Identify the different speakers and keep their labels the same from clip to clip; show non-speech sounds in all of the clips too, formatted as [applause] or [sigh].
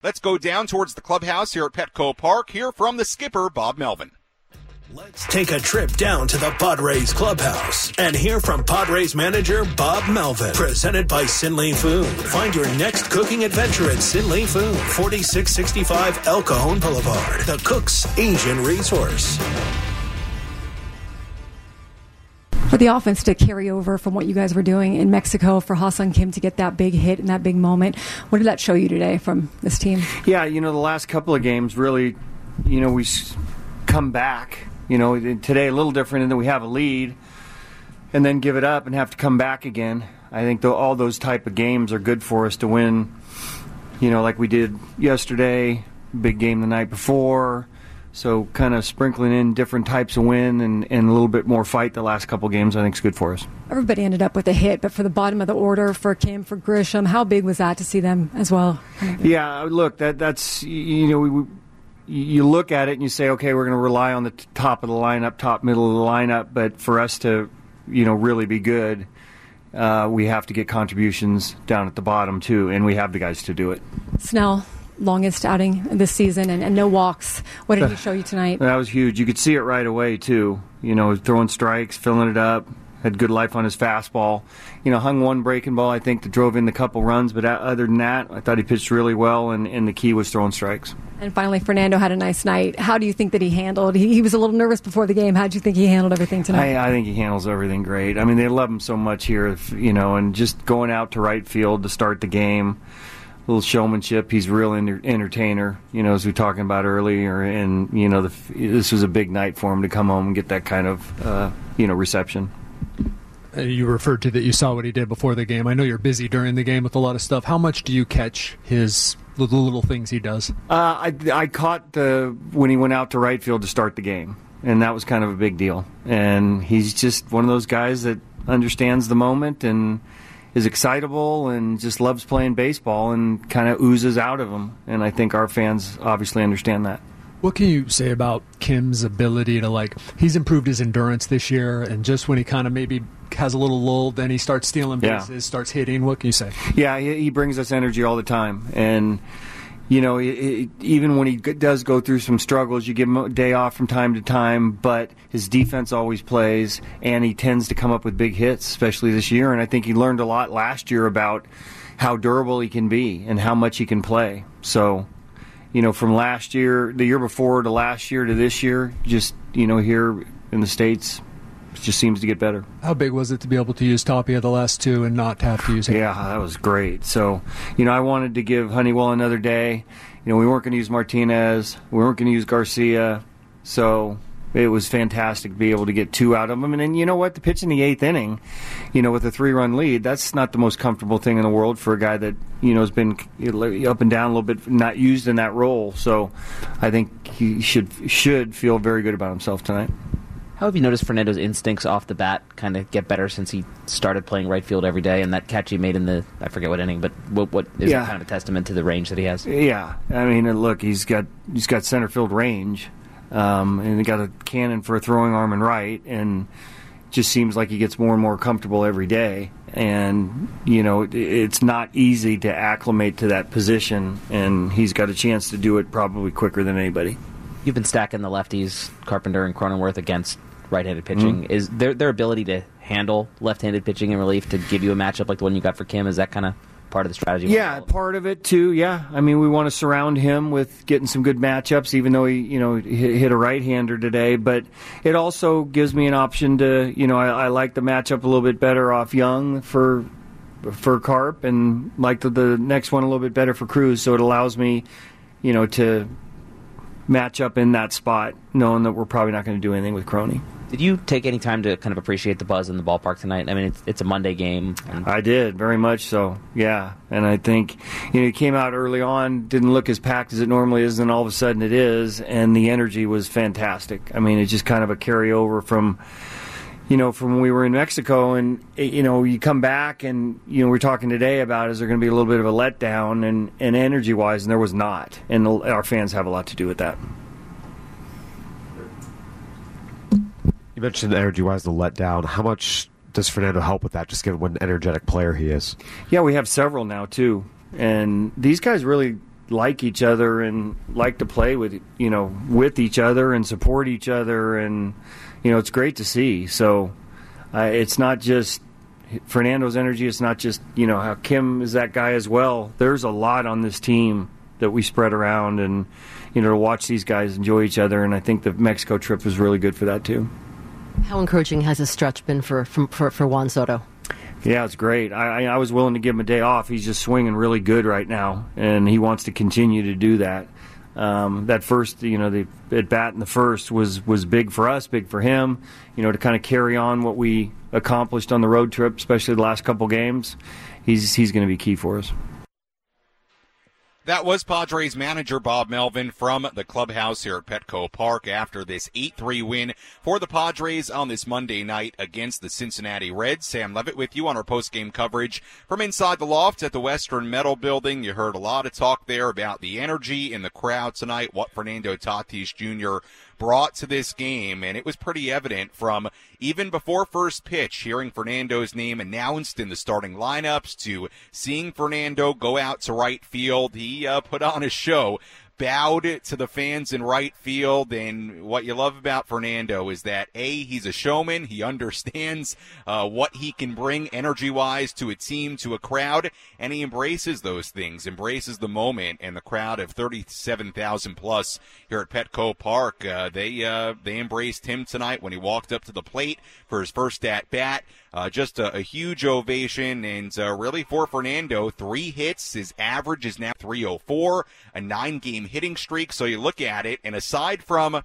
Speaker 1: Let's go down towards the clubhouse here at Petco Park. Hear from the skipper, Bob Melvin.
Speaker 2: Let's take a trip down to the Padres clubhouse and hear from Padres manager Bob Melvin. Presented by Sinley Food. Find your next cooking adventure at Sinley Food, 4665 El Cajon Boulevard, the Cook's Asian Resource.
Speaker 3: For the offense to carry over from what you guys were doing in Mexico for Ha-Seong Kim to get that big hit and that big moment, what did that show you today from this team?
Speaker 4: Yeah, you know, the last couple of games really, you know, we come back you know, today a little different in that we have a lead and then give it up and have to come back again. I think the, all those type of games are good for us to win. You know, like we did yesterday, big game the night before. So kind of sprinkling in different types of win and, and a little bit more fight the last couple games, I think is good for us.
Speaker 3: Everybody ended up with a hit, but for the bottom of the order, for Kim, for Grisham, how big was that to see them as well?
Speaker 4: Yeah, look, that that's you know we, you look at it and you say, okay, we're going to rely on the top of the lineup, top middle of the lineup, but for us to, you know, really be good, uh, we have to get contributions down at the bottom too, and we have the guys to do it.
Speaker 3: Snell, longest outing this season, and, and no walks. What did he [laughs] show you tonight?
Speaker 4: That was huge. You could see it right away too. You know, throwing strikes, filling it up, had good life on his fastball. You know, hung one breaking ball, I think, that drove in the couple runs. But other than that, I thought he pitched really well, and, and the key was throwing strikes.
Speaker 3: And finally, Fernando had a nice night. How do you think that he handled? He, he was a little nervous before the game. How do you think he handled everything tonight?
Speaker 4: I, I, think he handles everything great. I mean, they love him so much here, you know, and just going out to right field to start the game little showmanship. He's a real enter- entertainer, you know, as we were talking about earlier. And you know, the, this was a big night for him to come home and get that kind of uh, you know reception.
Speaker 5: Uh, you referred to that you saw what he did before the game. I know you're busy during the game with a lot of stuff. How much do you catch his little, little things he does?
Speaker 4: Uh, I, I caught the when he went out to right field to start the game, and that was kind of a big deal. And he's just one of those guys that understands the moment and is excitable and just loves playing baseball and kind of oozes out of him. And I think our fans obviously understand that.
Speaker 5: What can you say about Kim's ability to like? He's improved his endurance this year, and just when he kind of maybe has a little lull, then he starts stealing bases, yeah. starts hitting. What can you say?
Speaker 4: Yeah, he brings us energy all the time, and you know, it, it, even when he does go through some struggles, you give him a day off from time to time, but his defense always plays, and he tends to come up with big hits, especially this year. And I think he learned a lot last year about how durable he can be and how much he can play. So you know, from last year, the year before to last year to this year, just, you know, here in the States, it just seems to get better.
Speaker 5: How big was it to be able to use Tapia the last two and not have to use?
Speaker 4: Yeah, that was great. So, you know, I wanted to give Honeywell another day. You know, we weren't going to use Martinez, we weren't going to use Garcia. So, it was fantastic to be able to get two out of them. And then you know what? The pitch in the eighth inning, you know, with a three run lead, that's not the most comfortable thing in the world for a guy that, you know, has been up and down a little bit, not used in that role. So I think he should should feel very good about himself tonight.
Speaker 6: How have you noticed Fernando's instincts off the bat kind of get better since he started playing right field every day? And that catch he made in the I forget what inning, but what, what is yeah. kind of a testament to the range that he has?
Speaker 4: Yeah, I mean, look, he's got he's got center field range um, and he got a cannon for a throwing arm and right, and just seems like he gets more and more comfortable every day. And you know, it, it's not easy to acclimate to that position, and he's got a chance to do it probably quicker than anybody.
Speaker 6: You've been stacking the lefties, Carpenter and Cronenworth, against right-handed pitching. Mm-hmm. Is their their ability to handle left-handed pitching in relief to give you a matchup like the one you got for Kim? Is that kind of part of the strategy.
Speaker 4: Yeah, part of it too. Yeah, I mean, we want to surround him with getting some good matchups, even though he, you know, hit, a right-hander today. But it also gives me an option to, you know, I, I like the matchup a little bit better off Young for for Carp, and like the, the next one a little bit better for Cruz. So it allows me, you know, to match up in that spot, knowing that we're probably not going to do anything with Crony.
Speaker 6: Did you take any time to kind of appreciate the buzz in the ballpark tonight? I mean, it's, it's a Monday game.
Speaker 4: I did very much so. Yeah, and I think you know it came out early on, didn't look as packed as it normally is, and all of a sudden it is, and the energy was fantastic. I mean, it's just kind of a carryover from you know, from when we were in Mexico, and eh, you know, you come back, and you know, we're talking today about is there going to be a little bit of a letdown, and, and energy wise, and there was not, and our fans have a lot to do with that.
Speaker 7: You mentioned energy wise the letdown. How much does Fernando help with that, just given what an energetic player he is?
Speaker 4: Yeah, we have several now, too. And these guys really like each other and like to play with you know with each other and support each other and you know it's great to see so uh, it's not just Fernando's energy it's not just you know how Kim is that guy as well there's a lot on this team that we spread around and you know to watch these guys enjoy each other and I think the Mexico trip was really good for that too
Speaker 8: how encouraging has this stretch been for for, for Juan Soto
Speaker 4: yeah, it's great. I, I was willing to give him a day off. He's just swinging really good right now, and he wants to continue to do that. Um, that first, you know, the at bat in the first was was big for us, big for him. You know, to kind of carry on what we accomplished on the road trip, especially the last couple games. He's he's going to be key for us.
Speaker 1: That was Padres manager Bob Melvin from the clubhouse here at Petco Park after this 8-3 win for the Padres on this Monday night against the Cincinnati Reds. Sam Levitt with you on our post-game coverage from inside the loft at the Western Metal Building. You heard a lot of talk there about the energy in the crowd tonight, what Fernando Tatis Jr brought to this game, and it was pretty evident from even before first pitch, hearing Fernando's name announced in the starting lineups to seeing Fernando go out to right field. He uh, put on a show bowed to the fans in right field. And what you love about Fernando is that A, he's a showman. He understands uh, what he can bring energy wise to a team, to a crowd, and he embraces those things, embraces the moment. And the crowd of 37,000 plus here at Petco Park, uh, they, uh, they embraced him tonight when he walked up to the plate for his first at bat. Uh, just a, a, huge ovation, and uh, really for Fernando, three hits. His average is now 304, a nine game hitting streak. So you look at it, and aside from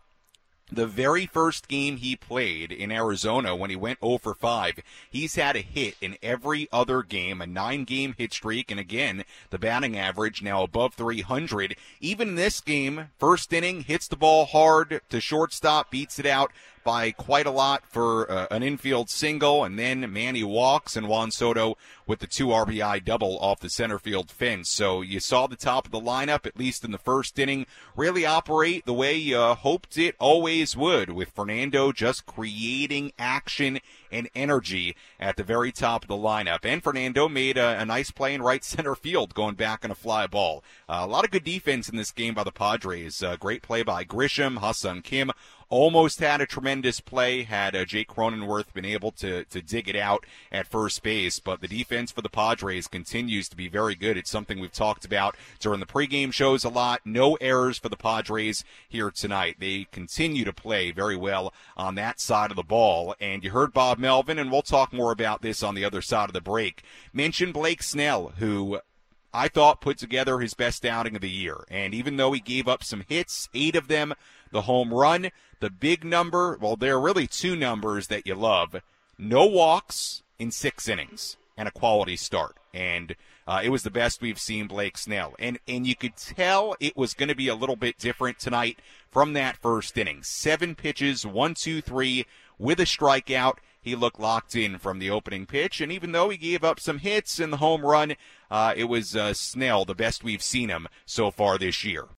Speaker 1: the very first game he played in Arizona when he went 0 for 5, he's had a hit in every other game, a nine game hit streak, and again, the batting average now above 300. Even this game, first inning, hits the ball hard to shortstop, beats it out by quite a lot for uh, an infield single, and then Manny walks and Juan Soto with the two RBI double off the center field fence. So you saw the top of the lineup, at least in the first inning, really operate the way you hoped it always would, with Fernando just creating action and energy at the very top of the lineup. And Fernando made a, a nice play in right [laughs] center field, going back on a fly ball. Uh, a lot of good defense in this game by the Padres. Uh, great play by Grisham, Ha-Seong Kim almost had a tremendous play had uh, Jake Cronenworth been able to, to dig it out at first base. But the defense for the Padres continues to be very good. It's something we've talked about during the pregame shows a lot. No errors for the Padres here tonight. They continue to play very well on that side of the ball. And you heard Bob Melvin, and we'll talk more about this on the other side of the break, mention Blake Snell, who I thought put together his best outing of the year. And even though he gave up some hits, eight of them, the home run, the big number, well, there are really two numbers that you love. No walks in six innings and a quality start. And uh, it was the best we've seen Blake Snell. And, and you could tell it was going to be a little bit different tonight from that first inning. Seven pitches, one, two, three, with a strikeout. He looked locked in from the opening pitch, and even though he gave up some hits in the home run, uh, it was uh, Snell, the best we've seen him so far this year.